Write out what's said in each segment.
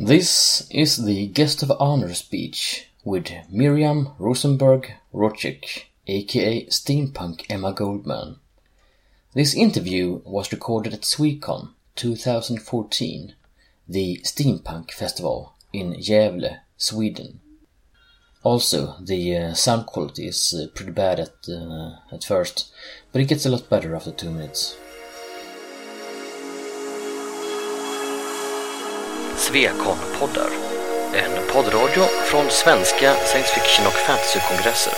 This is the guest of honor speech with Miriam Rosenberg Rocic, aka Steampunk Emma Goldman. This interview was recorded at Swecon 2014, the Steampunk Festival in Gävle, Sweden. Also, the uh, sound quality is uh, pretty bad at, uh, at first, but it gets a lot better after two minutes. Svekon-poddar. En poddradio från svenska science fiction och fantasykongresser.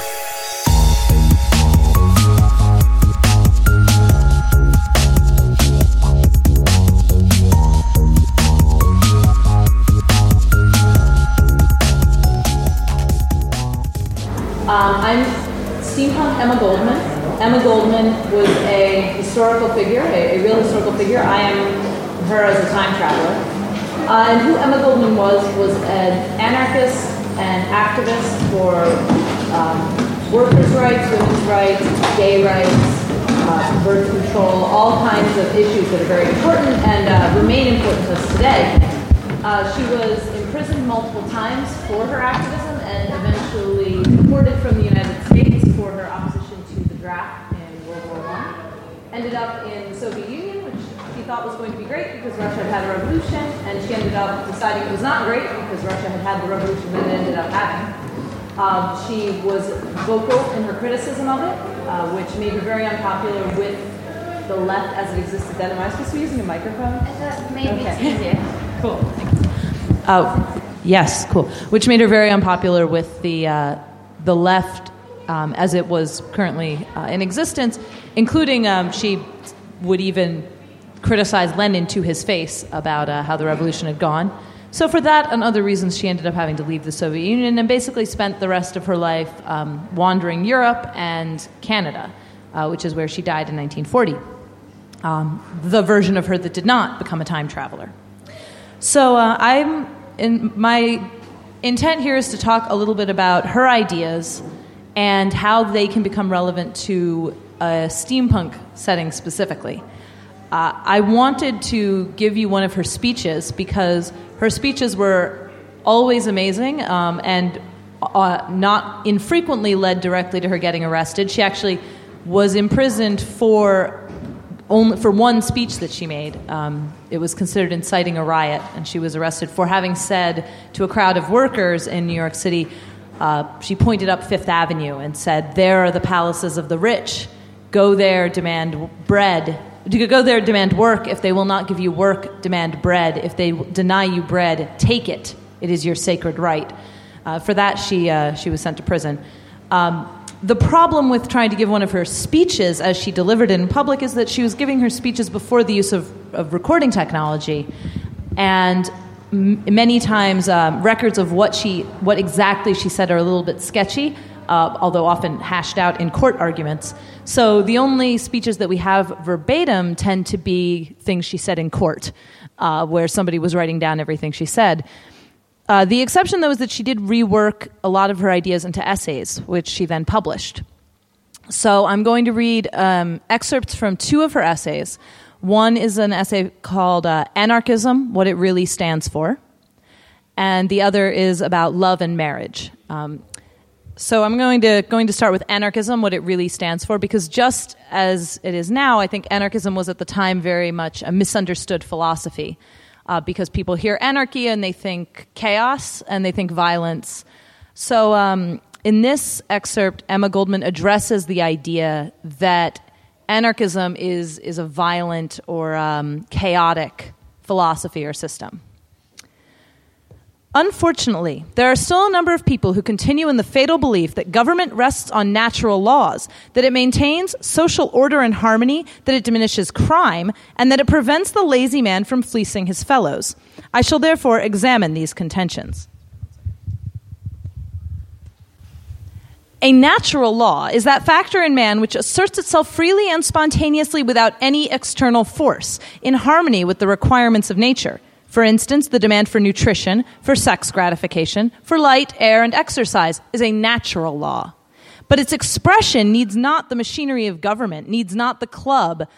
Um, I'm steampunk Emma Goldman. Emma Goldman was a historical figure, a, a real historical figure. I am her as a time traveler. Uh, and who Emma Goldman was was an anarchist and activist for um, workers' rights, women's rights, gay rights, uh, birth control, all kinds of issues that are very important and uh, remain important to us today. Uh, she was imprisoned multiple times for her activism and eventually deported from the United States for her opposition to the draft in World War I. Ended up in the Soviet Union, thought was going to be great because Russia had had a revolution, and she ended up deciding it was not great because Russia had had the revolution that it ended up having. Um, she was vocal in her criticism of it, uh, which made her very unpopular with the left as it existed then. Am I supposed to be using a microphone? Maybe it's easier. Cool. Oh, yes, cool. Which made her very unpopular with the uh, the left um, as it was currently uh, in existence, including um, she would even criticize Lenin to his face about uh, how the revolution had gone. So for that and other reasons, she ended up having to leave the Soviet Union and basically spent the rest of her life um, wandering Europe and Canada, uh, which is where she died in 1940. Um, the version of her that did not become a time traveler. So uh, I'm in my intent here is to talk a little bit about her ideas and how they can become relevant to a steampunk setting specifically. Uh, I wanted to give you one of her speeches because her speeches were always amazing um, and uh, not infrequently led directly to her getting arrested. She actually was imprisoned for only for one speech that she made. Um, it was considered inciting a riot, and she was arrested for having said to a crowd of workers in New York City. Uh, she pointed up Fifth Avenue and said, "There are the palaces of the rich. Go there, demand bread. Go there, demand work. If they will not give you work, demand bread. If they deny you bread, take it. It is your sacred right." Uh, for that, she uh, she was sent to prison. Um, the problem with trying to give one of her speeches as she delivered it in public is that she was giving her speeches before the use of, of recording technology, and m- many times um, records of what she what exactly she said are a little bit sketchy. Uh, although often hashed out in court arguments. So the only speeches that we have verbatim tend to be things she said in court, uh, where somebody was writing down everything she said. Uh, the exception, though, is that she did rework a lot of her ideas into essays, which she then published. So I'm going to read um, excerpts from two of her essays. One is an essay called uh, Anarchism What It Really Stands For, and the other is about love and marriage. Um, so I'm going to going to start with anarchism, what it really stands for, because just as it is now, I think anarchism was at the time very much a misunderstood philosophy, uh, because people hear anarchy and they think chaos and they think violence. So um, in this excerpt, Emma Goldman addresses the idea that anarchism is is a violent or um, chaotic philosophy or system. Unfortunately, there are still a number of people who continue in the fatal belief that government rests on natural laws, that it maintains social order and harmony, that it diminishes crime, and that it prevents the lazy man from fleecing his fellows. I shall therefore examine these contentions. A natural law is that factor in man which asserts itself freely and spontaneously without any external force, in harmony with the requirements of nature. For instance, the demand for nutrition, for sex gratification, for light, air, and exercise is a natural law. But its expression needs not the machinery of government, needs not the club,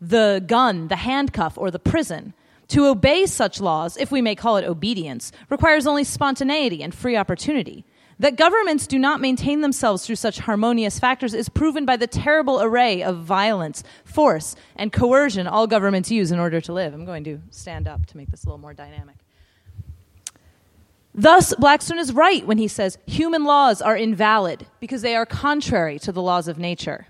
the gun, the handcuff, or the prison. To obey such laws, if we may call it obedience, requires only spontaneity and free opportunity. That governments do not maintain themselves through such harmonious factors is proven by the terrible array of violence, force, and coercion all governments use in order to live. I'm going to stand up to make this a little more dynamic. Thus, Blackstone is right when he says human laws are invalid because they are contrary to the laws of nature.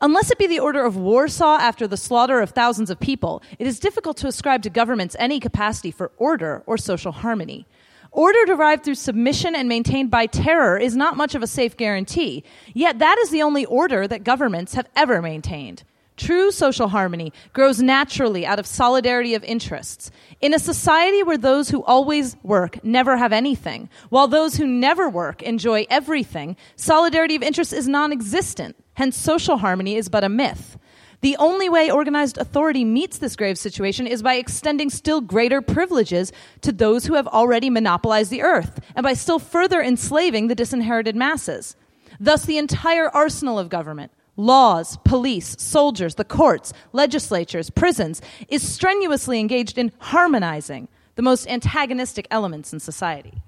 Unless it be the order of Warsaw after the slaughter of thousands of people, it is difficult to ascribe to governments any capacity for order or social harmony. Order derived through submission and maintained by terror is not much of a safe guarantee, yet that is the only order that governments have ever maintained. True social harmony grows naturally out of solidarity of interests. In a society where those who always work never have anything, while those who never work enjoy everything, solidarity of interests is non existent. Hence, social harmony is but a myth. The only way organized authority meets this grave situation is by extending still greater privileges to those who have already monopolized the earth, and by still further enslaving the disinherited masses. Thus, the entire arsenal of government, laws, police, soldiers, the courts, legislatures, prisons, is strenuously engaged in harmonizing the most antagonistic elements in society.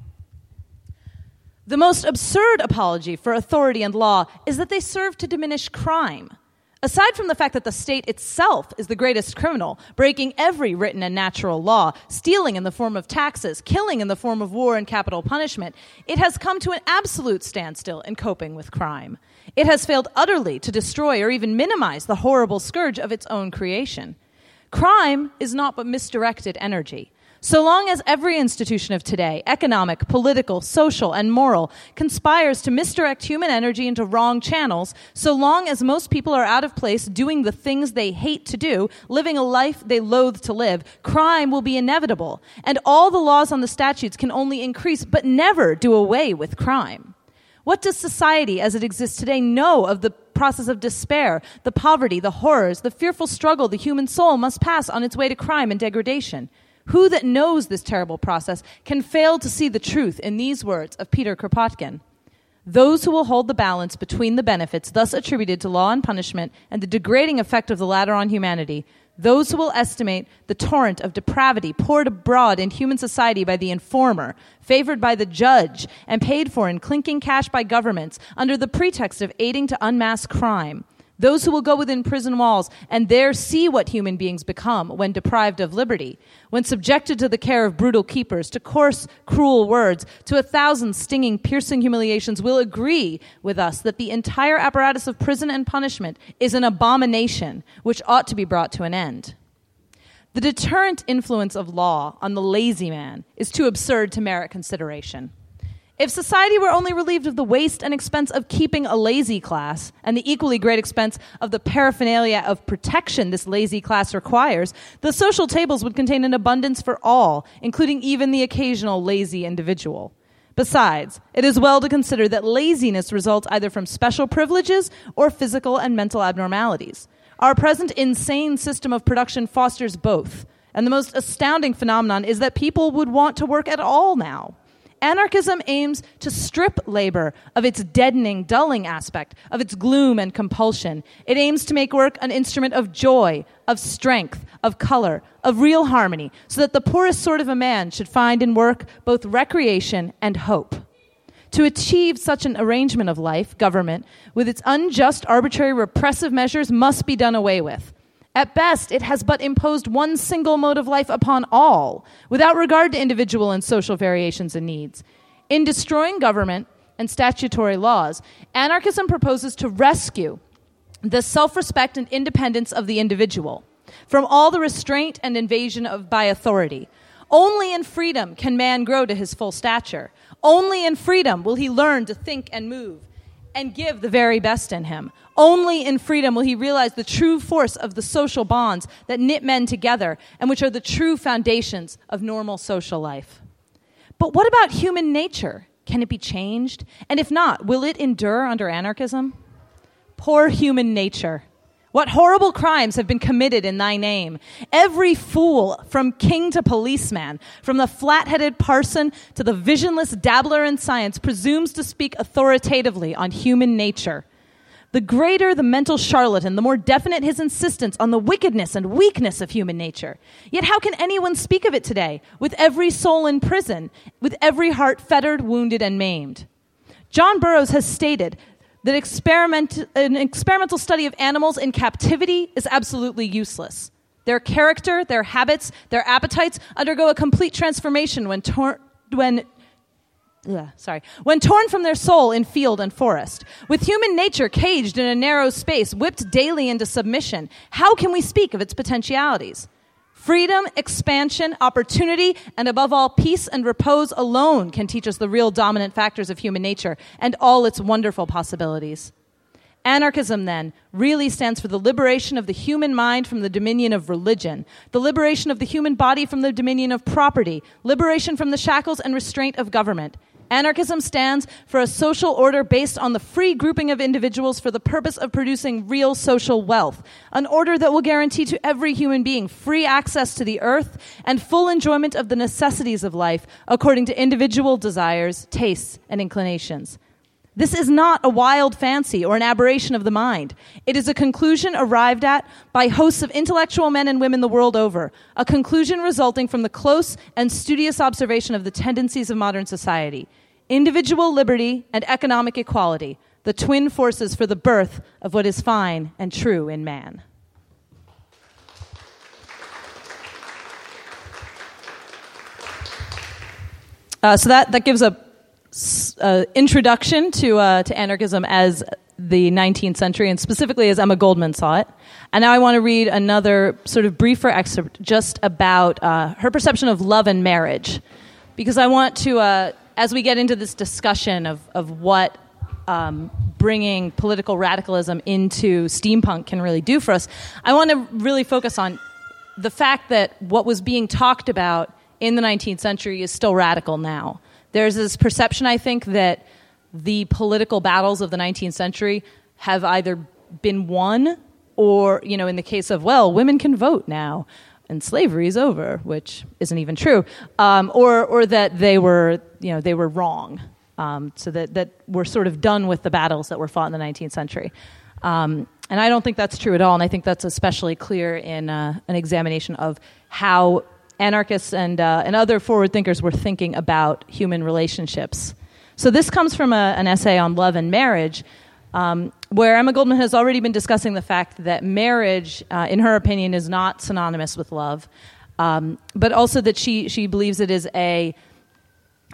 The most absurd apology for authority and law is that they serve to diminish crime. Aside from the fact that the state itself is the greatest criminal, breaking every written and natural law, stealing in the form of taxes, killing in the form of war and capital punishment, it has come to an absolute standstill in coping with crime. It has failed utterly to destroy or even minimize the horrible scourge of its own creation. Crime is not but misdirected energy. So long as every institution of today, economic, political, social, and moral, conspires to misdirect human energy into wrong channels, so long as most people are out of place doing the things they hate to do, living a life they loathe to live, crime will be inevitable. And all the laws on the statutes can only increase, but never do away with crime. What does society as it exists today know of the process of despair, the poverty, the horrors, the fearful struggle the human soul must pass on its way to crime and degradation? Who that knows this terrible process can fail to see the truth in these words of Peter Kropotkin? Those who will hold the balance between the benefits thus attributed to law and punishment and the degrading effect of the latter on humanity, those who will estimate the torrent of depravity poured abroad in human society by the informer, favored by the judge, and paid for in clinking cash by governments under the pretext of aiding to unmask crime, those who will go within prison walls and there see what human beings become when deprived of liberty, when subjected to the care of brutal keepers, to coarse, cruel words, to a thousand stinging, piercing humiliations, will agree with us that the entire apparatus of prison and punishment is an abomination which ought to be brought to an end. The deterrent influence of law on the lazy man is too absurd to merit consideration. If society were only relieved of the waste and expense of keeping a lazy class and the equally great expense of the paraphernalia of protection this lazy class requires, the social tables would contain an abundance for all, including even the occasional lazy individual. Besides, it is well to consider that laziness results either from special privileges or physical and mental abnormalities. Our present insane system of production fosters both. And the most astounding phenomenon is that people would want to work at all now. Anarchism aims to strip labor of its deadening, dulling aspect, of its gloom and compulsion. It aims to make work an instrument of joy, of strength, of color, of real harmony, so that the poorest sort of a man should find in work both recreation and hope. To achieve such an arrangement of life, government, with its unjust, arbitrary, repressive measures, must be done away with. At best, it has but imposed one single mode of life upon all, without regard to individual and social variations and needs. In destroying government and statutory laws, anarchism proposes to rescue the self respect and independence of the individual from all the restraint and invasion of by authority. Only in freedom can man grow to his full stature. Only in freedom will he learn to think and move and give the very best in him. Only in freedom will he realize the true force of the social bonds that knit men together and which are the true foundations of normal social life. But what about human nature? Can it be changed? And if not, will it endure under anarchism? Poor human nature. What horrible crimes have been committed in thy name? Every fool, from king to policeman, from the flat headed parson to the visionless dabbler in science, presumes to speak authoritatively on human nature. the greater the mental charlatan, the more definite his insistence on the wickedness and weakness of human nature. Yet, how can anyone speak of it today, with every soul in prison, with every heart fettered, wounded, and maimed? John Burroughs has stated that experiment, an experimental study of animals in captivity is absolutely useless. Their character, their habits, their appetites undergo a complete transformation when, tor- when Ugh, sorry, when torn from their soul in field and forest. With human nature caged in a narrow space, whipped daily into submission, how can we speak of its potentialities? Freedom, expansion, opportunity, and above all, peace and repose alone can teach us the real dominant factors of human nature and all its wonderful possibilities. Anarchism, then, really stands for the liberation of the human mind from the dominion of religion, the liberation of the human body from the dominion of property, liberation from the shackles and restraint of government. Anarchism stands for a social order based on the free grouping of individuals for the purpose of producing real social wealth, an order that will guarantee to every human being free access to the earth and full enjoyment of the necessities of life according to individual desires, tastes, and inclinations. This is not a wild fancy or an aberration of the mind. It is a conclusion arrived at by hosts of intellectual men and women the world over, a conclusion resulting from the close and studious observation of the tendencies of modern society. Individual liberty and economic equality, the twin forces for the birth of what is fine and true in man. Uh, so that, that gives a introduction to uh, to anarchism as the 19th century, and specifically as Emma Goldman saw it. And now I want to read another sort of briefer excerpt just about uh, her perception of love and marriage, because I want to, uh, as we get into this discussion of of what. Um, bringing political radicalism into steampunk can really do for us. I want to really focus on the fact that what was being talked about in the 19th century is still radical now. There's this perception, I think, that the political battles of the 19th century have either been won or, you know, in the case of, well, women can vote now and slavery is over, which isn't even true, um, or, or that they were, you know, they were wrong. Um, so that, that we're sort of done with the battles that were fought in the 19th century. Um, and I don't think that's true at all. And I think that's especially clear in uh, an examination of how anarchists and, uh, and other forward thinkers were thinking about human relationships. So, this comes from a, an essay on love and marriage, um, where Emma Goldman has already been discussing the fact that marriage, uh, in her opinion, is not synonymous with love, um, but also that she, she believes it is a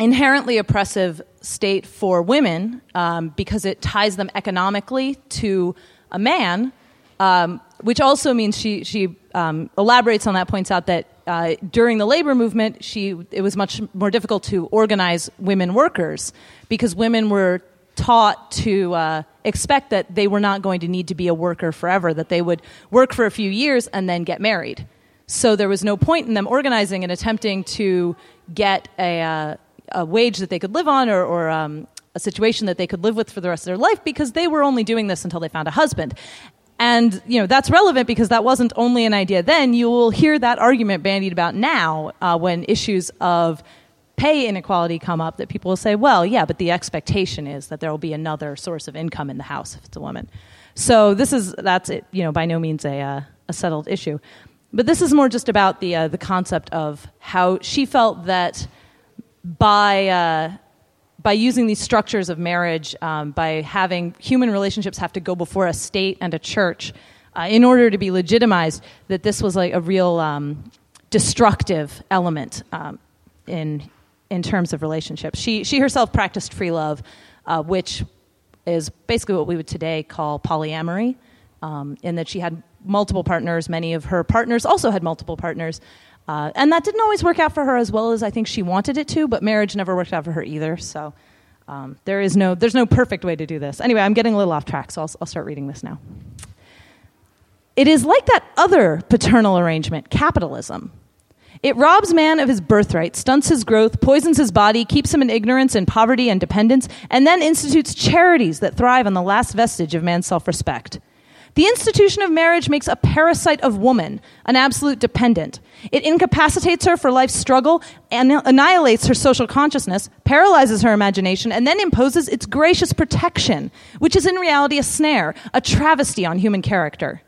inherently oppressive state for women um, because it ties them economically to a man, um, which also means she, she um, elaborates on that, points out that uh, during the labor movement, she it was much more difficult to organize women workers because women were taught to uh, expect that they were not going to need to be a worker forever, that they would work for a few years and then get married. So there was no point in them organizing and attempting to get a, uh, a wage that they could live on or, or um, a situation that they could live with for the rest of their life because they were only doing this until they found a husband. And you know that's relevant because that wasn't only an idea then. You will hear that argument bandied about now uh, when issues of pay inequality come up. That people will say, "Well, yeah, but the expectation is that there will be another source of income in the house if it's a woman." So this is that's it. You know, by no means a uh, a settled issue, but this is more just about the uh, the concept of how she felt that by uh, by using these structures of marriage, um, by having human relationships have to go before a state and a church uh, in order to be legitimized, that this was like a real um, destructive element um, in in terms of relationships. She she herself practiced free love, uh, which is basically what we would today call polyamory, um, in that she had multiple partners. Many of her partners also had multiple partners. Uh, and that didn't always work out for her as well as I think she wanted it to, but marriage never worked out for her either. So um, there is no, there's no perfect way to do this. Anyway, I'm getting a little off track, so I'll, I'll start reading this now. It is like that other paternal arrangement, capitalism. It robs man of his birthright, stunts his growth, poisons his body, keeps him in ignorance and poverty and dependence, and then institutes charities that thrive on the last vestige of man's self respect. The institution of marriage makes a parasite of woman, an absolute dependent. It incapacitates her for life's struggle, and annihilates her social consciousness, paralyzes her imagination, and then imposes its gracious protection, which is in reality a snare, a travesty on human character.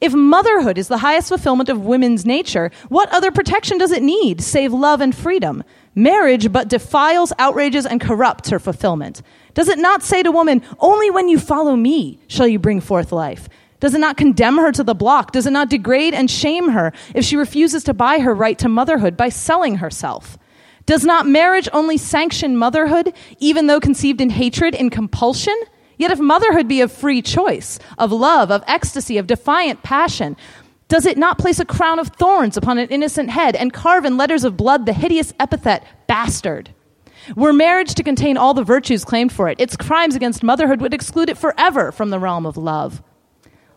If motherhood is the highest fulfillment of women's nature, what other protection does it need save love and freedom? Marriage but defiles, outrages, and corrupts her fulfillment. Does it not say to woman, Only when you follow me shall you bring forth life? Does it not condemn her to the block? Does it not degrade and shame her if she refuses to buy her right to motherhood by selling herself? Does not marriage only sanction motherhood, even though conceived in hatred, in compulsion? Yet if motherhood be of free choice, of love, of ecstasy, of defiant passion, does it not place a crown of thorns upon an innocent head and carve in letters of blood the hideous epithet bastard? Were marriage to contain all the virtues claimed for it, its crimes against motherhood would exclude it forever from the realm of love.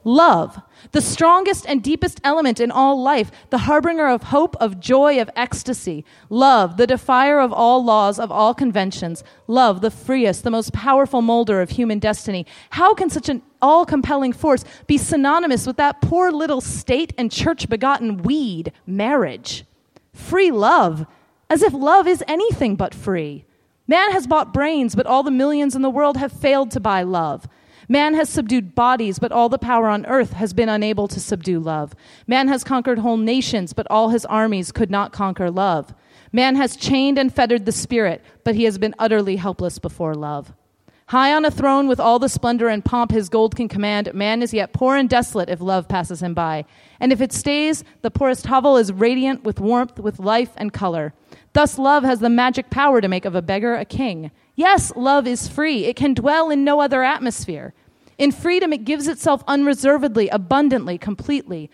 Love, the strongest and deepest element in all life, the harbinger of hope, of joy, of ecstasy. Love, the defier of all laws, of all conventions. Love, the freest, the most powerful molder of human destiny. How can such an all compelling force be synonymous with that poor little state and church begotten weed, marriage? Free love, as if love is anything but free. Man has bought brains, but all the millions in the world have failed to buy love. Man has subdued bodies, but all the power on earth has been unable to subdue love. Man has conquered whole nations, but all his armies could not conquer love. Man has chained and fettered the spirit, but he has been utterly helpless before love. High on a throne with all the splendor and pomp his gold can command, man is yet poor and desolate if love passes him by. And if it stays, the poorest hovel is radiant with warmth, with life and color. Thus, love has the magic power to make of a beggar a king. Yes, love is free. It can dwell in no other atmosphere. In freedom, it gives itself unreservedly, abundantly, completely.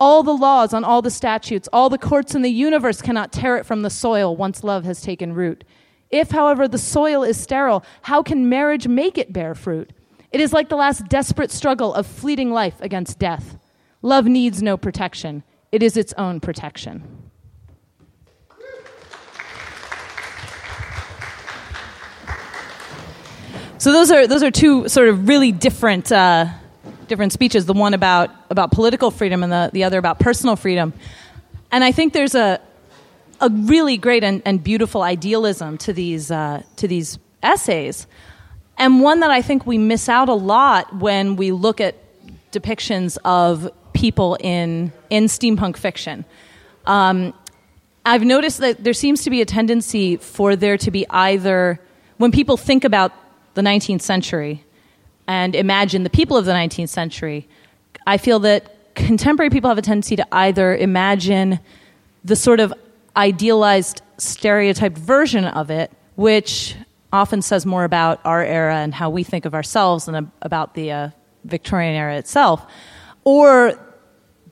All the laws on all the statutes, all the courts in the universe cannot tear it from the soil once love has taken root. If, however, the soil is sterile, how can marriage make it bear fruit? It is like the last desperate struggle of fleeting life against death. Love needs no protection, it is its own protection. So those are those are two sort of really different uh, different speeches. The one about about political freedom and the, the other about personal freedom. And I think there's a a really great and, and beautiful idealism to these uh, to these essays, and one that I think we miss out a lot when we look at depictions of people in in steampunk fiction. Um, I've noticed that there seems to be a tendency for there to be either when people think about the 19th century and imagine the people of the 19th century, I feel that contemporary people have a tendency to either imagine the sort of idealized, stereotyped version of it, which often says more about our era and how we think of ourselves than about the uh, Victorian era itself, or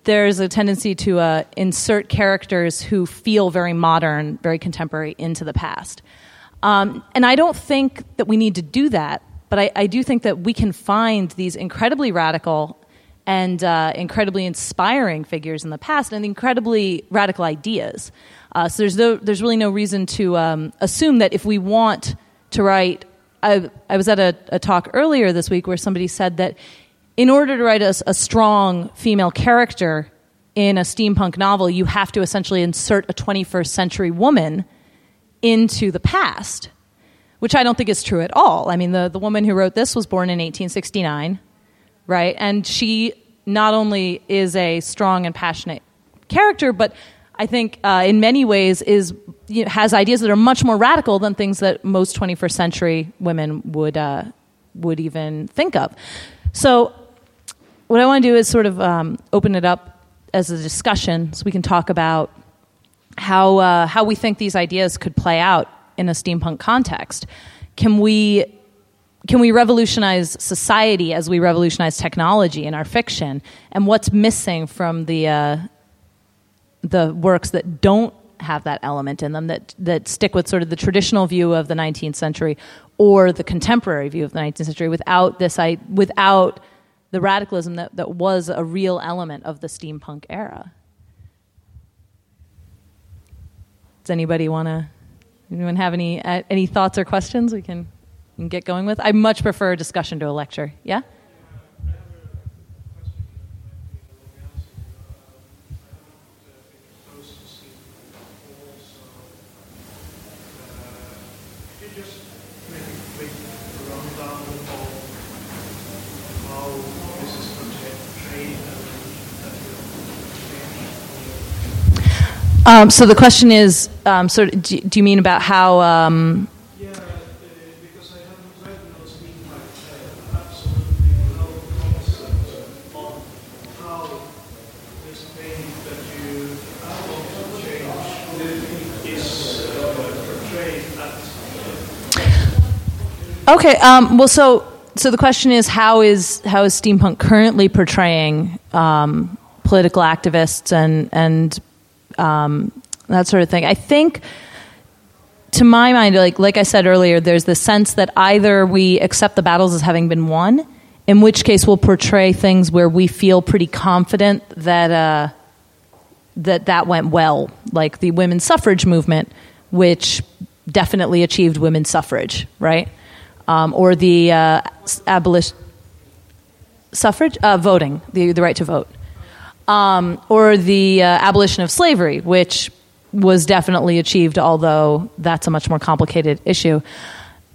there's a tendency to uh, insert characters who feel very modern, very contemporary into the past. Um, and I don't think that we need to do that, but I, I do think that we can find these incredibly radical and uh, incredibly inspiring figures in the past and incredibly radical ideas. Uh, so there's, no, there's really no reason to um, assume that if we want to write, I, I was at a, a, talk earlier this week where somebody said that in order to write a, a strong female character in a steampunk novel, you have to essentially insert a 21st century woman into the past, which I don't think is true at all. I mean, the, the woman who wrote this was born in 1869, right? And she not only is a strong and passionate character, but I think uh, in many ways is you know, has ideas that are much more radical than things that most 21st century women would uh, would even think of. So, what I want to do is sort of um, open it up as a discussion, so we can talk about how uh, how we think these ideas could play out in a steampunk context. Can we can we revolutionize society as we revolutionize technology in our fiction? And what's missing from the uh, the works that don't have that element in them that that stick with sort of the traditional view of the 19th century or the contemporary view of the 19th century without this I, without the radicalism that, that was a real element of the steampunk era. Does anybody want to? Anyone have any uh, any thoughts or questions we can, we can get going with? I much prefer a discussion to a lecture. Yeah. Um, so the question is, um, sort of, do, do you mean about how? Um, Yeah, because I of how this that you want to change is okay. Um, well, so so the question is, how is how is steampunk currently portraying um, political activists and and um, that sort of thing? I think to my mind, like like I said earlier, there's the sense that either we accept the battles as having been won, in which case we'll portray things where we feel pretty confident that uh, that that went well, like the women's suffrage movement, which definitely achieved women's suffrage, right? Um, or the uh, abolition suffrage uh, voting, the the right to vote um, or the uh, abolition of slavery, which was definitely achieved, although that's a much more complicated issue.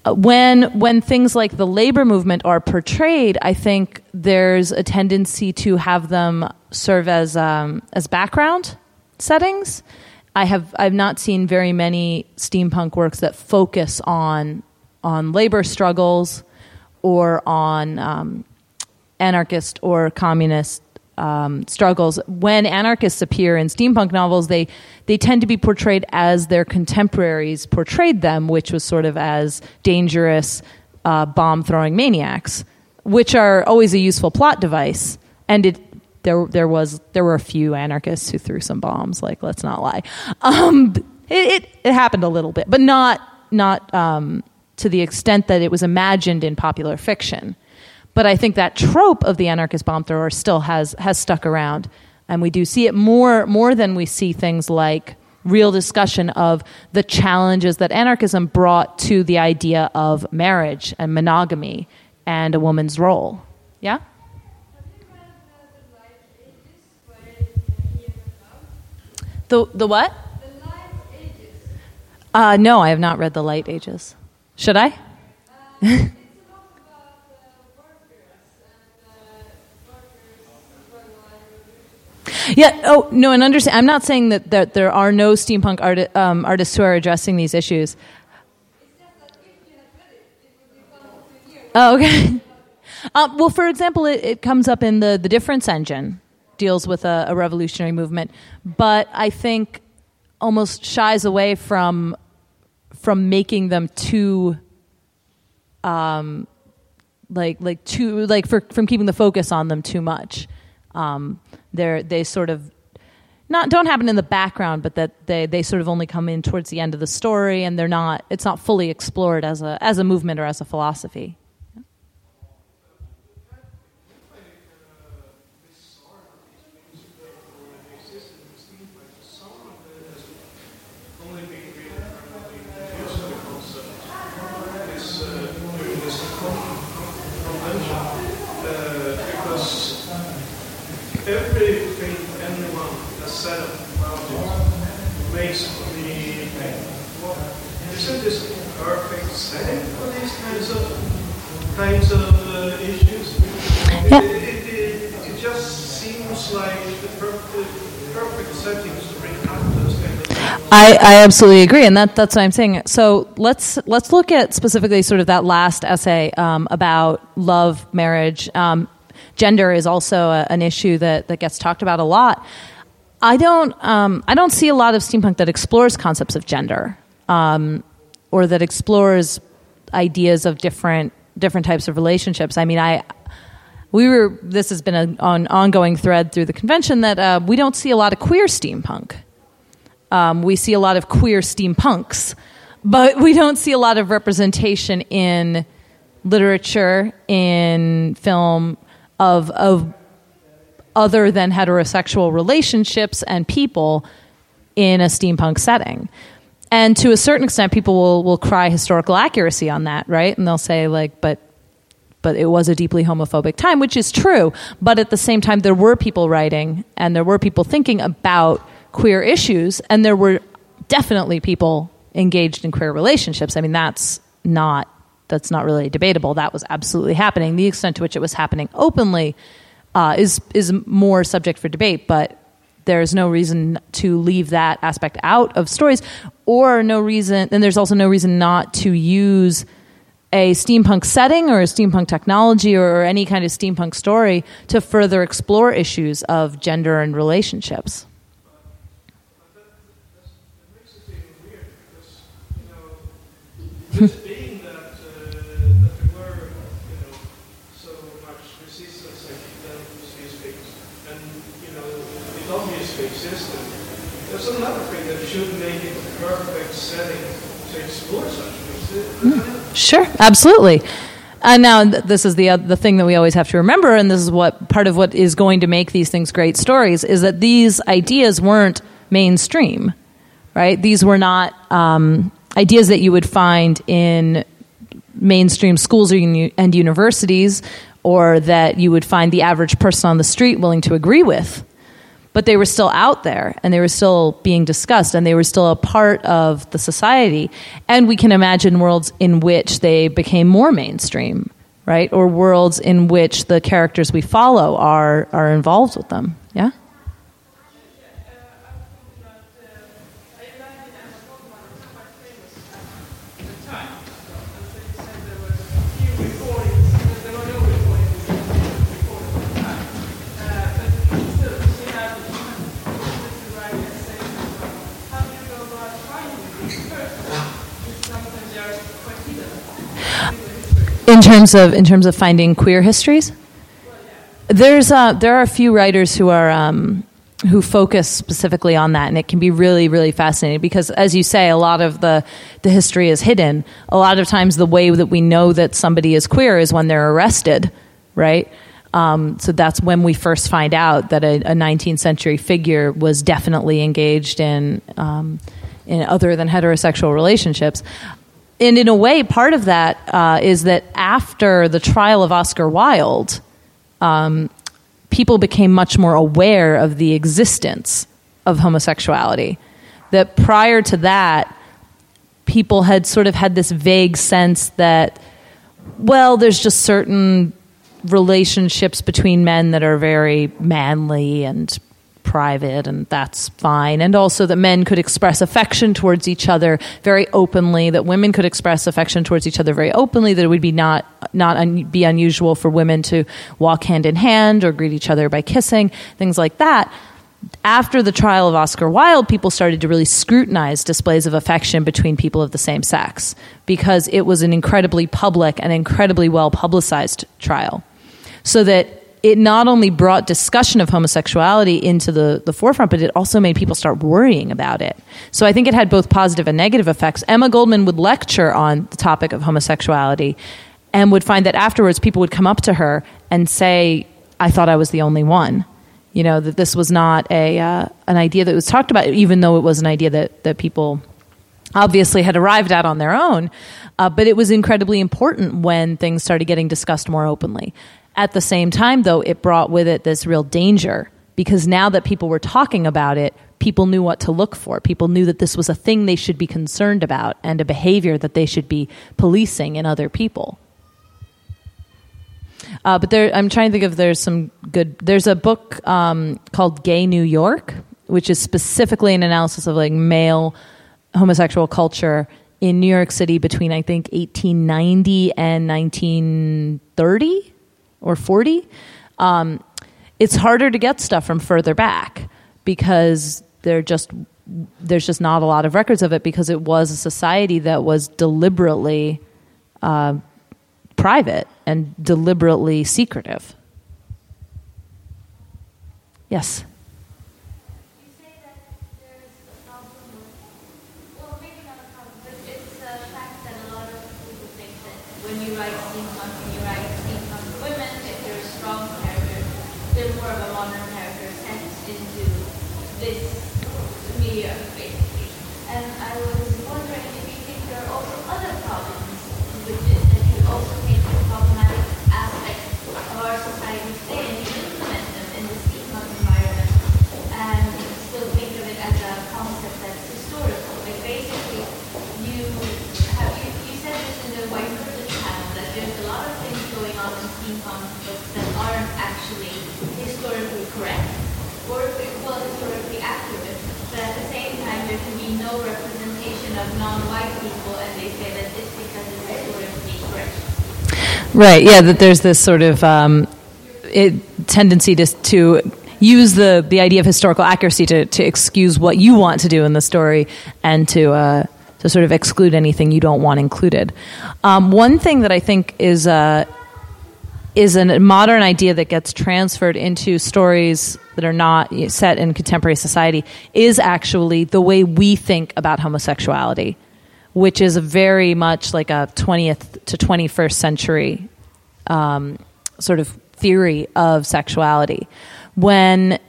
Uh, when when things like the labor movement are portrayed, I think there's a tendency to have them serve as um, as background settings. I have I've not seen very many steampunk works that focus on on labor struggles or on um, anarchist or communist um, struggles. When anarchists appear in steampunk novels, they they tend to be portrayed as their contemporaries portrayed them, which was sort of as dangerous uh, bomb throwing maniacs, which are always a useful plot device. And it there there was there were a few anarchists who threw some bombs. Like let's not lie, um, it, it, it happened a little bit, but not not um, to the extent that it was imagined in popular fiction. But I think that trope of the anarchist bomb thrower still has has stuck around, and we do see it more more than we see things like real discussion of the challenges that anarchism brought to the idea of marriage and monogamy and a woman's role. Yeah. The the what? The Light Ages. Uh, no, I have not read the Light Ages. Should I? Yeah. Oh no, and understand. I'm not saying that, that there are no steampunk arti- um, artists who are addressing these issues. Oh, okay. Uh, well, for example, it, it, comes up in the the difference engine deals with a, a, revolutionary movement, but I think almost shies away from from making them too um like like too like for from keeping the focus on them too much. Um, they're they sort of not don't happen in the background, but that they, they sort of only come in towards the end of the story, and they're not it's not fully explored as a as a movement or as a philosophy. everything anyone has said about it makes me isn't this a perfect setting for these kinds of kinds of uh, issues? Yeah. It, it, it, it, just seems like the perfect, perfect settings to bring up those kind of I, I absolutely agree, and that, that's what I'm saying. So let's let's look at specifically sort of that last essay um, about love, marriage. Um, gender is also a, an issue that, that gets talked about a lot. I don't um, I don't see a lot of steampunk that explores concepts of gender um, or that explores ideas of different different types of relationships. I mean, I we were this has been an ongoing thread through the convention that uh, we don't see a lot of queer steampunk. Um, we see a lot of queer steampunks, but we don't see a lot of representation in literature, in film, of of other than heterosexual relationships and people in a steampunk setting. And to a certain extent, people will, will cry historical accuracy on that, right? And they'll say, like, but but it was a deeply homophobic time, which is true. But at the same time, there were people writing and there were people thinking about queer issues, and there were definitely people engaged in queer relationships. I mean, that's not that's not really debatable. That was absolutely happening. The extent to which it was happening openly uh, is is more subject for debate, but there's no reason to leave that aspect out of stories, or no reason. And there's also no reason not to use a steampunk setting or a steampunk technology or any kind of steampunk story to further explore issues of gender and relationships. But that, that's, that makes it even weird because, you know, this being that, uh, that there were, you know, so much resistance against these things, and, you know, it obviously existed, there's another thing that should make it the perfect setting to explore such things. Sure, absolutely. And now this is the uh, the thing that we always have to remember, and this is what part of what is going to make these things great stories is that these ideas weren't mainstream, right? These were not um, ideas that you would find in mainstream schools and universities, or that you would find the average person on the street willing to agree with but they were still out there and they were still being discussed and they were still a part of the society. And we can imagine worlds in which they became more mainstream, right? Or worlds in which the characters we follow are, are involved with them. Yeah? In terms of in terms of finding queer histories, there's uh, there are a few writers who are um, who focus specifically on that, and it can be really really fascinating because, as you say, a lot of the the history is hidden. A lot of times, the way that we know that somebody is queer is when they're arrested, right? Um, so that's when we first find out that a, a 19th century figure was definitely engaged in um, in other than heterosexual relationships and in a way, part of that uh, is that after the trial of Oscar Wilde, um, people became much more aware of the existence of homosexuality. That prior to that, people had sort of had this vague sense that, well, there's just certain relationships between men that are very manly and private and that's fine and also that men could express affection towards each other very openly that women could express affection towards each other very openly that it would be not not un- be unusual for women to walk hand in hand or greet each other by kissing things like that after the trial of Oscar Wilde, people started to really scrutinize displays of affection between people of the same sex because it was an incredibly public and incredibly well publicized trial. So that it not only brought discussion of homosexuality into the, the forefront, but it also made people start worrying about it. So I think it had both positive and negative effects. Emma Goldman would lecture on the topic of homosexuality and would find that afterwards people would come up to her and say, I thought I was the only one. You know, that this was not a, uh, an idea that was talked about, even though it was an idea that, that people obviously had arrived at on their own. Uh, but it was incredibly important when things started getting discussed more openly. At the same time, though, it brought with it this real danger because now that people were talking about it, people knew what to look for. People knew that this was a thing they should be concerned about and a behavior that they should be policing in other people. Uh, but there, I'm trying to think if there's some good. There's a book um, called Gay New York, which is specifically an analysis of like male homosexual culture in New York City between I think 1890 and 1930 or 40, um, it's harder to get stuff from further back because there just there's just not a lot of records of it because it was a society that was deliberately uh, private and deliberately secretive. Yes. When you write steampunk and you write steampunk women, if you're a strong character, they're more of a modern character sent into this media, basically. And I was wondering if you think there are also other problems with this that could also take the problematic aspects of our society today and you implement them in the steampunk environment and still think of it as a concept that's historical. Like basically, you have you, you said this in the now in steampunk books that aren't actually historically correct or well historically accurate, but at the same time no representation of non-white people, and they say that it's because historically correct. Right. Yeah. That there's this sort of um, it, tendency to to use the the idea of historical accuracy to to excuse what you want to do in the story and to. Uh, to sort of exclude anything you don't want included. Um, one thing that I think is uh, is a modern idea that gets transferred into stories that are not set in contemporary society is actually the way we think about homosexuality, which is very much like a 20th to 21st century um, sort of theory of sexuality. When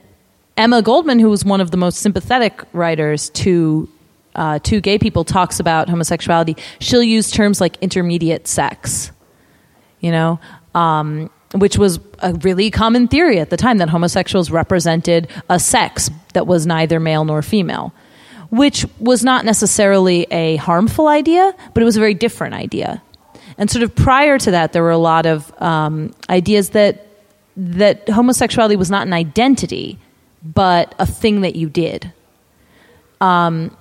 Emma Goldman, who was one of the most sympathetic writers to uh, to gay people, talks about homosexuality, she'll use terms like intermediate sex. You know, um, which was a really common theory at the time that homosexuals represented a sex that was neither male nor female, which was not necessarily a harmful idea, but it was a very different idea. And sort of prior to that, there were a lot of um, ideas that that homosexuality was not an identity, but a thing that you did. Um,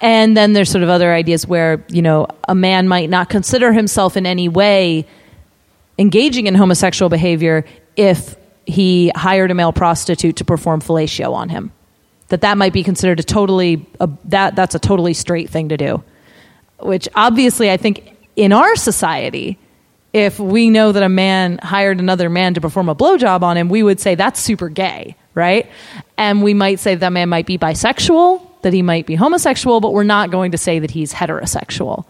and then there's sort of other ideas where you know a man might not consider himself in any way engaging in homosexual behavior if he hired a male prostitute to perform fellatio on him. That that might be considered a totally a, that that's a totally straight thing to do. Which obviously I think in our society, if we know that a man hired another man to perform a blowjob on him, we would say that's super gay, right? And we might say that man might be bisexual, that he might be homosexual, but we're not going to say that he's heterosexual.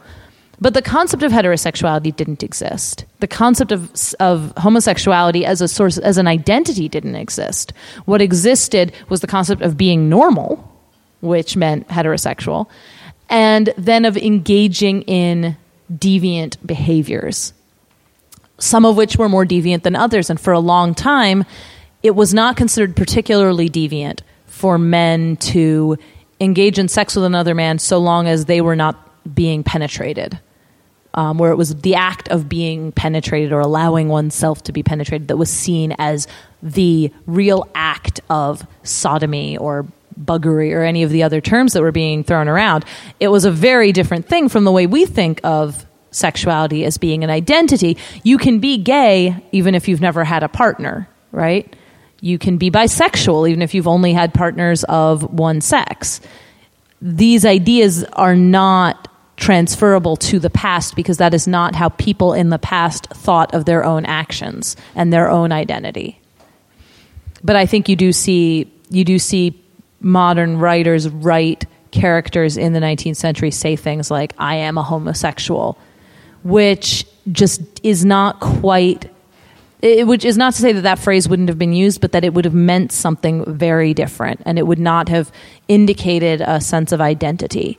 But the concept of heterosexuality didn't exist. The concept of, of homosexuality as a source, as an identity didn't exist. What existed was the concept of being normal, which meant heterosexual, and then of engaging in deviant behaviors, some of which were more deviant than others. And for a long time, it was not considered particularly deviant for men to engage in sex with another man so long as they were not being penetrated um, where it was the act of being penetrated or allowing oneself to be penetrated that was seen as the real act of sodomy or buggery or any of the other terms that were being thrown around. It was a very different thing from the way we think of sexuality as being an identity. You can be gay even if you've never had a partner, right? You can be bisexual even if you've only had partners of one sex. These ideas are not transferable to the past because that is not how people in the past thought of their own actions and their own identity. But I think you do see you do see modern writers write characters in the 19th century say things like I am a homosexual, which just is not quite it, which is not to say that that phrase wouldn't have been used, but that it would have meant something very different, and it would not have indicated a sense of identity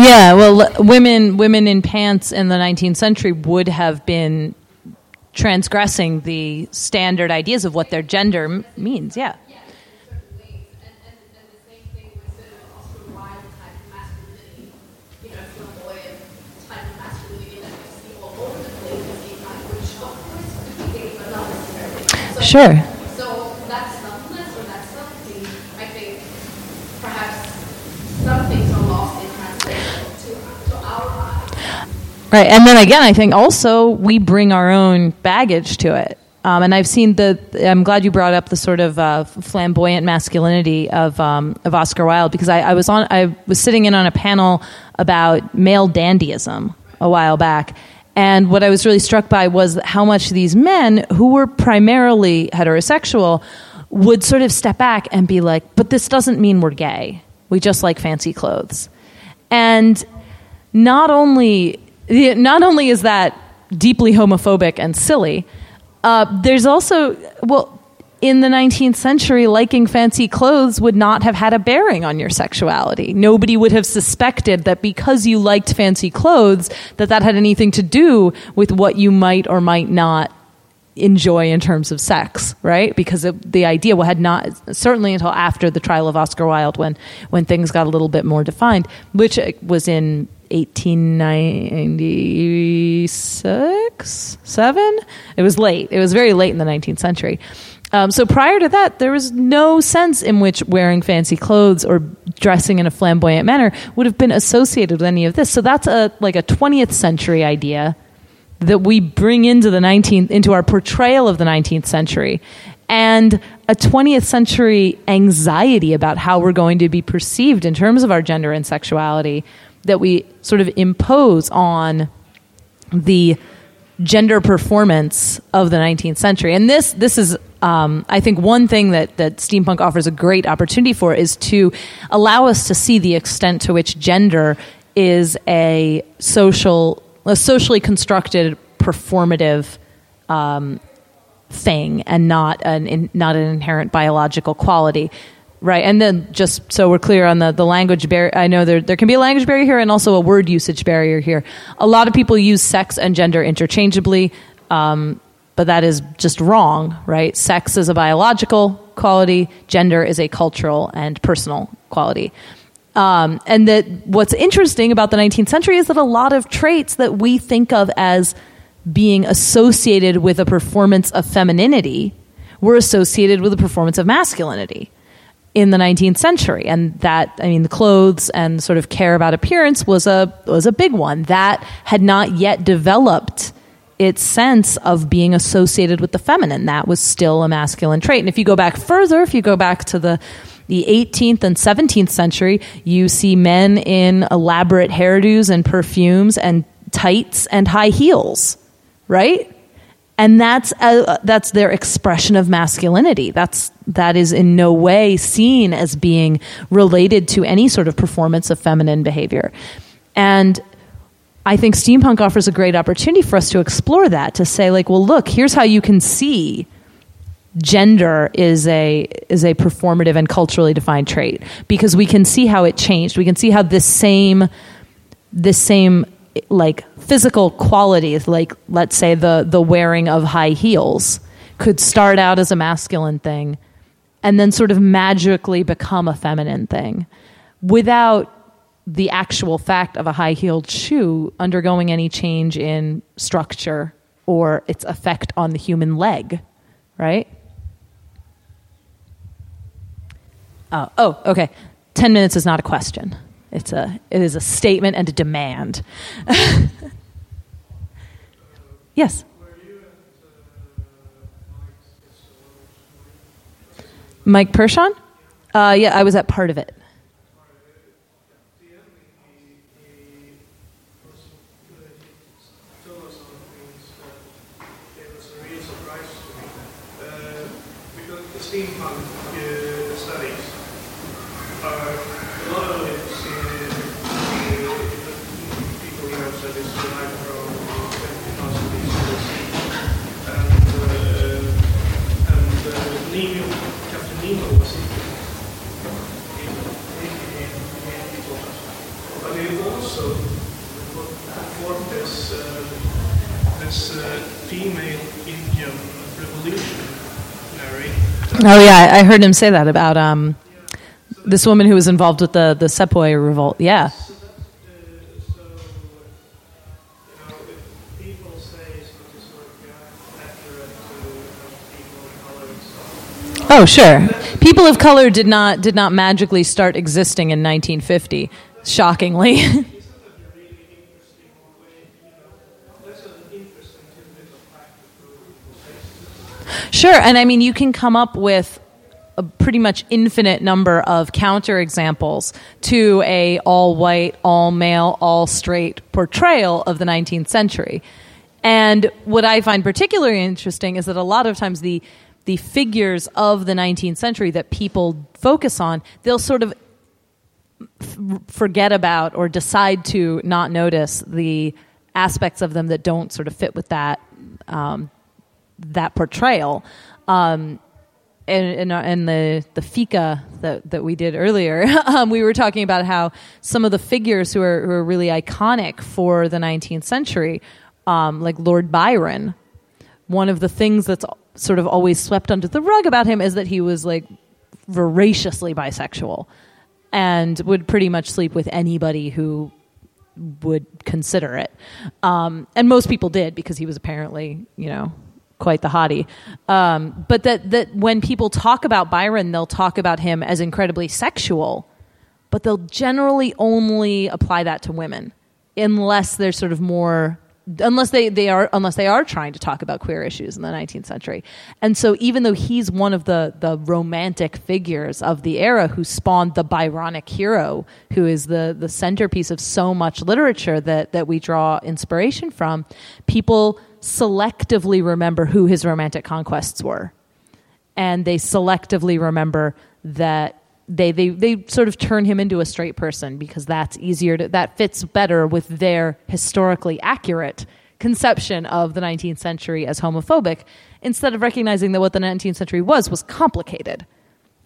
Yeah, well, women women in pants in the 19th century would have been transgressing the standard ideas of what their gender m- means. Yeah. Yeah, in certain ways. And, and, and the same thing with sort of Oscar Wilde type of masculinity, you know, flamboyant type of masculinity that we see all over the place in steampunk, which of course could be gay, but not necessarily. So, Sure. So that subtleness or that subtlety, I think perhaps some things are lost in translation to, to our eyes. Right, and then again, I think also we bring our own baggage to it. Um, and I've seen the. I'm glad you brought up the sort of uh, flamboyant masculinity of um, of Oscar Wilde because I, I was on. I was sitting in on a panel about male dandyism a while back, and what I was really struck by was how much these men who were primarily heterosexual would sort of step back and be like, "But this doesn't mean we're gay. We just like fancy clothes," and not only not only is that deeply homophobic and silly, uh, there's also well in the 19th century, liking fancy clothes would not have had a bearing on your sexuality. Nobody would have suspected that because you liked fancy clothes, that that had anything to do with what you might or might not enjoy in terms of sex, right? Because it, the idea had not certainly until after the trial of Oscar Wilde, when when things got a little bit more defined, which was in 1896, seven. It was late. It was very late in the 19th century. Um, so prior to that, there was no sense in which wearing fancy clothes or dressing in a flamboyant manner would have been associated with any of this. So that's a like a 20th century idea that we bring into the 19th into our portrayal of the 19th century and a 20th century anxiety about how we're going to be perceived in terms of our gender and sexuality that we sort of impose on the gender performance of the 19th century. And this this is um, I think one thing that, that steampunk offers a great opportunity for is to allow us to see the extent to which gender is a social a socially constructed performative um, thing and not an in, not an inherent biological quality. Right, and then just so we're clear on the, the language barrier, I know there, there can be a language barrier here and also a word usage barrier here. A lot of people use sex and gender interchangeably, um, but that is just wrong, right? Sex is a biological quality, gender is a cultural and personal quality. Um, and that what's interesting about the 19th century is that a lot of traits that we think of as being associated with a performance of femininity were associated with a performance of masculinity in the 19th century. And that i mean the clothes and sort of care about appearance was a was a big one. That had not yet developed its sense of being associated with the feminine. That was still a masculine trait. And if you go back further if you go back to the the 18th and 17th century you see men in elaborate hairdos and perfumes and tights and high heels right and that's uh, that's their expression of masculinity. That's that is in no way seen as being related to any sort of performance of feminine behavior, and I think steampunk offers a great opportunity for us to explore that to say like, well, look, here's how you can see gender is a is a performative and culturally defined trait because we can see how it changed. We can see how this same this same like physical qualities, like let's say the the wearing of high heels, could start out as a masculine thing, and then sort of magically become a feminine thing, without the actual fact of a high heeled shoe undergoing any change in structure or its effect on the human leg, right? Oh, oh, okay. 10 minutes is not a question. It's a it is a statement and a demand. yes. Mike Perschon? Uh, yeah, I was at part of it. steampunk I I heard him say that about um, this woman who was involved with the the Sepoy revolt. Yeah. Oh sure. People of color did not did not magically start existing in 1950. Shockingly. Sure, and I mean you can come up with a pretty much infinite number of counterexamples to a all white, all male, all straight portrayal of the 19th century. And what I find particularly interesting is that a lot of times the the figures of the 19th century that people focus on, they'll sort of f- forget about or decide to not notice the aspects of them that don't sort of fit with that um, that portrayal. Um, and, the the fika that, that we did earlier, um, we were talking about how some of the figures who are, who are really iconic for the 19th century, um, like Lord Byron, one of the things that's sort of always swept under the rug about him is that he was like voraciously bisexual and would pretty much sleep with anybody who would consider it. Um, and most people did because he was apparently, you know, quite the hottie. Um, but that, that when people talk about Byron, they'll talk about him as incredibly sexual, but they'll generally only apply that to women unless they're sort of more unless they, they are unless they are trying to talk about queer issues in the 19th century and so even though he's one of the the romantic figures of the era who spawned the byronic hero who is the the centerpiece of so much literature that that we draw inspiration from people selectively remember who his romantic conquests were. And they selectively remember that they, they they sort of turn him into a straight person because that's easier to that fits better with their historically accurate conception of the 19th century as homophobic instead of recognizing that what the 19th century was was complicated.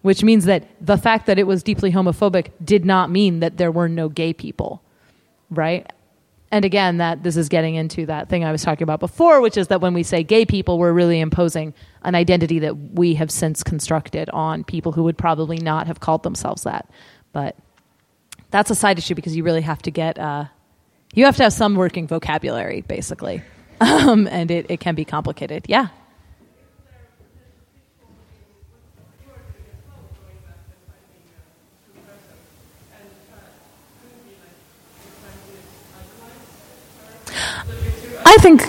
Which means that the fact that it was deeply homophobic did not mean that there were no gay people right and again that this is getting into that thing i was talking about before which is that when we say gay people we're really imposing an identity that we have since constructed on people who would probably not have called themselves that. But that's a side issue because you really have to get uh, you have to have some working vocabulary basically. Um, and it, it can be complicated. Yeah think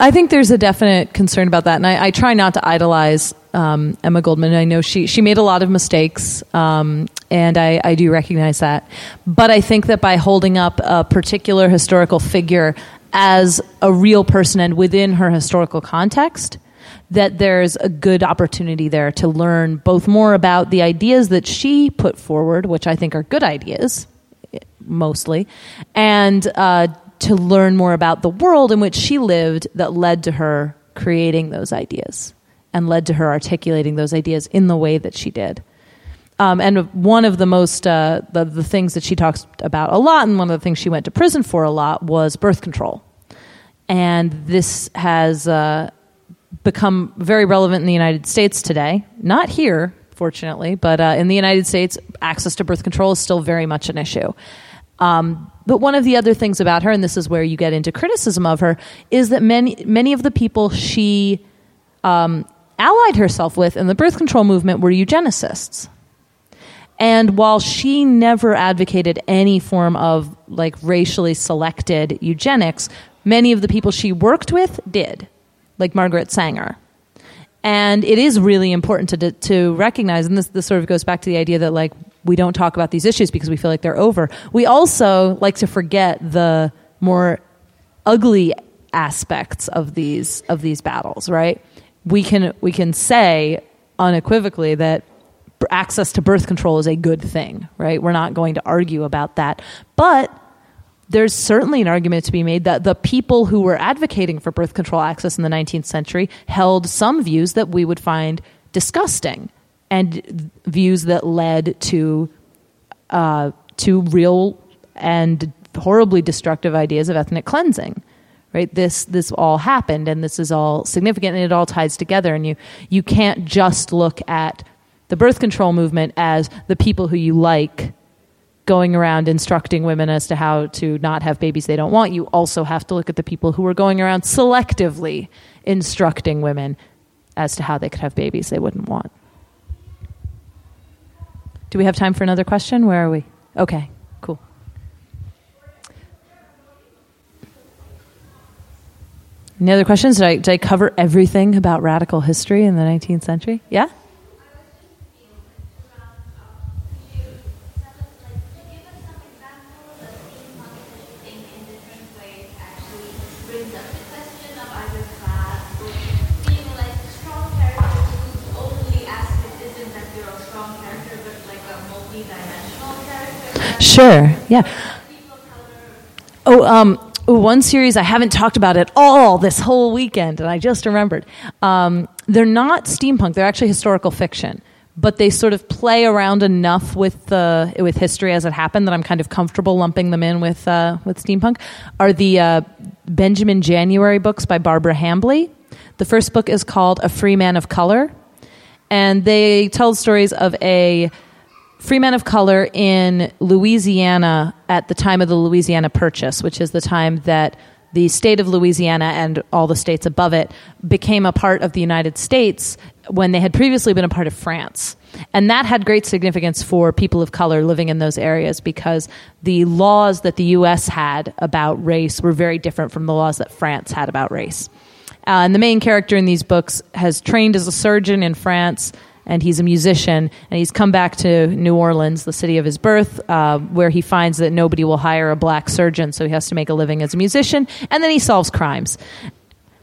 I think there's a definite concern about that, and I, I try not to idolize um, Emma Goldman. I know she she made a lot of mistakes, um, and I, I do recognize that. But I think that by holding up a particular historical figure as a real person and within her historical context, that there's a good opportunity there to learn both more about the ideas that she put forward, which I think are good ideas mostly, and uh, to learn more about the world in which she lived that led to her creating those ideas and led to her articulating those ideas in the way that she did. Um, and one of the most uh, the, the things that she talks about a lot, and one of the things she went to prison for a lot, was birth control. And this has uh, become very relevant in the United States today. Not here, fortunately, but uh, in the United States, access to birth control is still very much an issue. Um, but one of the other things about her, and this is where you get into criticism of her, is that many many of the people she um, allied herself with in the birth control movement were eugenicists. And while she never advocated any form of like racially selected eugenics, many of the people she worked with did, like Margaret Sanger. And it is really important to to recognize, and this this sort of goes back to the idea that like we don't talk about these issues because we feel like they're over. We also like to forget the more ugly aspects of these of these battles, right? We can we can say unequivocally that access to birth control is a good thing, right? We're not going to argue about that. But there's certainly an argument to be made that the people who were advocating for birth control access in the 19th century held some views that we would find disgusting and views that led to uh, to real and horribly destructive ideas of ethnic cleansing. Right, this this all happened, and this is all significant, and it all ties together. And you you can't just look at the birth control movement as the people who you like going around instructing women as to how to not have babies they don't want. You also have to look at the people who are going around selectively instructing women as to how they could have babies they wouldn't want. Do we have time for another question? Where are we? Okay, cool. Any other questions? Did I, did I cover everything about radical history in the 19th century? Yeah? Sure. Yeah. Oh, um, one series I haven't talked about at all this whole weekend, and I just remembered. Um, they're not steampunk; they're actually historical fiction, but they sort of play around enough with the with history as it happened that I'm kind of comfortable lumping them in with uh, with steampunk. Are the uh, Benjamin January books by Barbara Hambly? The first book is called A Free Man of Color, and they tell stories of a free men of color in Louisiana at the time of the Louisiana Purchase, which is the time that the state of Louisiana and all the states above it became a part of the United States when they had previously been a part of France. And that had great significance for people of color living in those areas because the laws that the US had about race were very different from the laws that France had about race. Uh, and the main character in these books has trained as a surgeon in France and he's a musician, and he's come back to New Orleans, the city of his birth, uh, where he finds that nobody will hire a black surgeon, so he has to make a living as a musician, and then he solves crimes.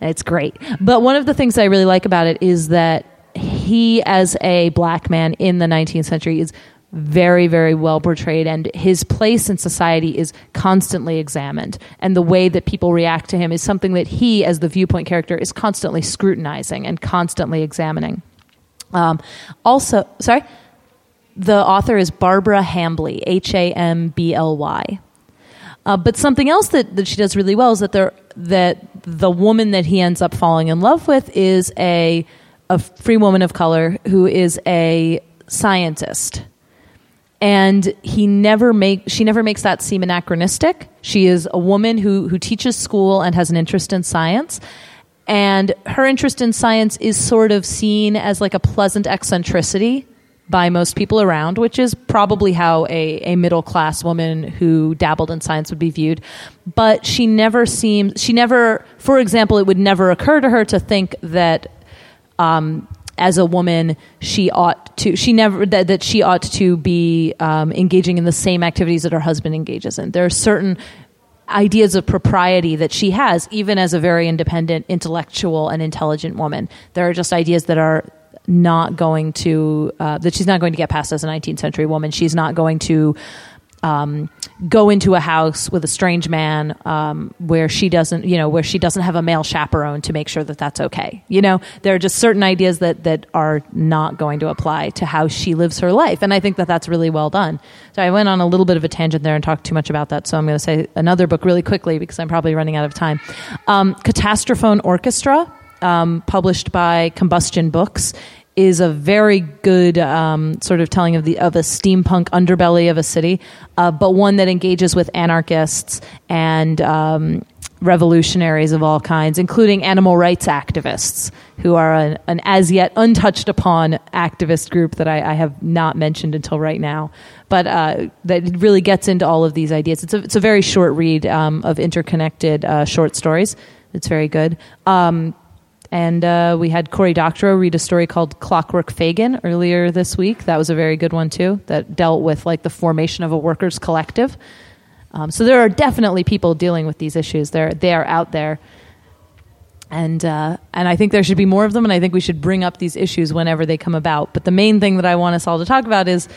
It's great. But one of the things I really like about it is that he, as a black man in the 19th century, is very, very well portrayed, and his place in society is constantly examined. And the way that people react to him is something that he, as the viewpoint character, is constantly scrutinizing and constantly examining. Um, also, sorry, the author is Barbara Hambly, H A M B L Y. Uh, but something else that, that she does really well is that there that the woman that he ends up falling in love with is a a free woman of color who is a scientist and he never make she never makes that seem anachronistic. She is a woman who who teaches school and has an interest in science. And her interest in science is sort of seen as like a pleasant eccentricity by most people around, which is probably how a, a middle class woman who dabbled in science would be viewed. But she never seems, she never, for example, it would never occur to her to think that um, as a woman, she ought to, she never, that, that she ought to be um, engaging in the same activities that her husband engages in. There are certain ideas of propriety that she has, even as a very independent, intellectual, and intelligent woman. There are just ideas that are not going to, uh, that she's not going to get past as a 19th century woman. She's not going to um, go into a house with a strange man um, where she doesn't, you know, where she doesn't have a male chaperone to make sure that that's okay. You know, there are just certain ideas that that are not going to apply to how she lives her life, and I think that that's really well done. So I went on a little bit of a tangent there and talked too much about that. So I'm going to say another book really quickly because I'm probably running out of time. Um, Catastrophone Orchestra. Um, published by Combustion Books, is a very good um, sort of telling of the of a steampunk underbelly of a city, uh, but one that engages with anarchists and um, revolutionaries of all kinds, including animal rights activists, who are an, an as yet untouched upon activist group that I, I have not mentioned until right now. But uh, that really gets into all of these ideas. It's a, it's a very short read um, of interconnected uh, short stories. It's very good. Um, and uh, we had Cory Doctorow read a story called Clockwork Fagin earlier this week. That was a very good one too. That dealt with like the formation of a workers' collective. Um, so there are definitely people dealing with these issues. They're they are out there, and uh, and I think there should be more of them. And I think we should bring up these issues whenever they come about. But the main thing that I want us all to talk about is,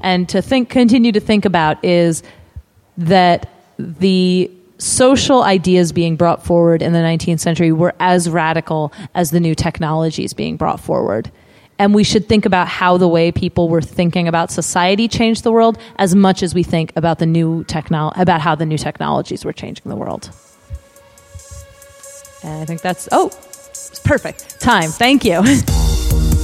and to think, continue to think about is that the social ideas being brought forward in the 19th century were as radical as the new technologies being brought forward. And we should think about how the way people were thinking about society changed the world as much as we think about the new techno- about how the new technologies were changing the world. And I think that's oh, it's perfect. Time. Thank you.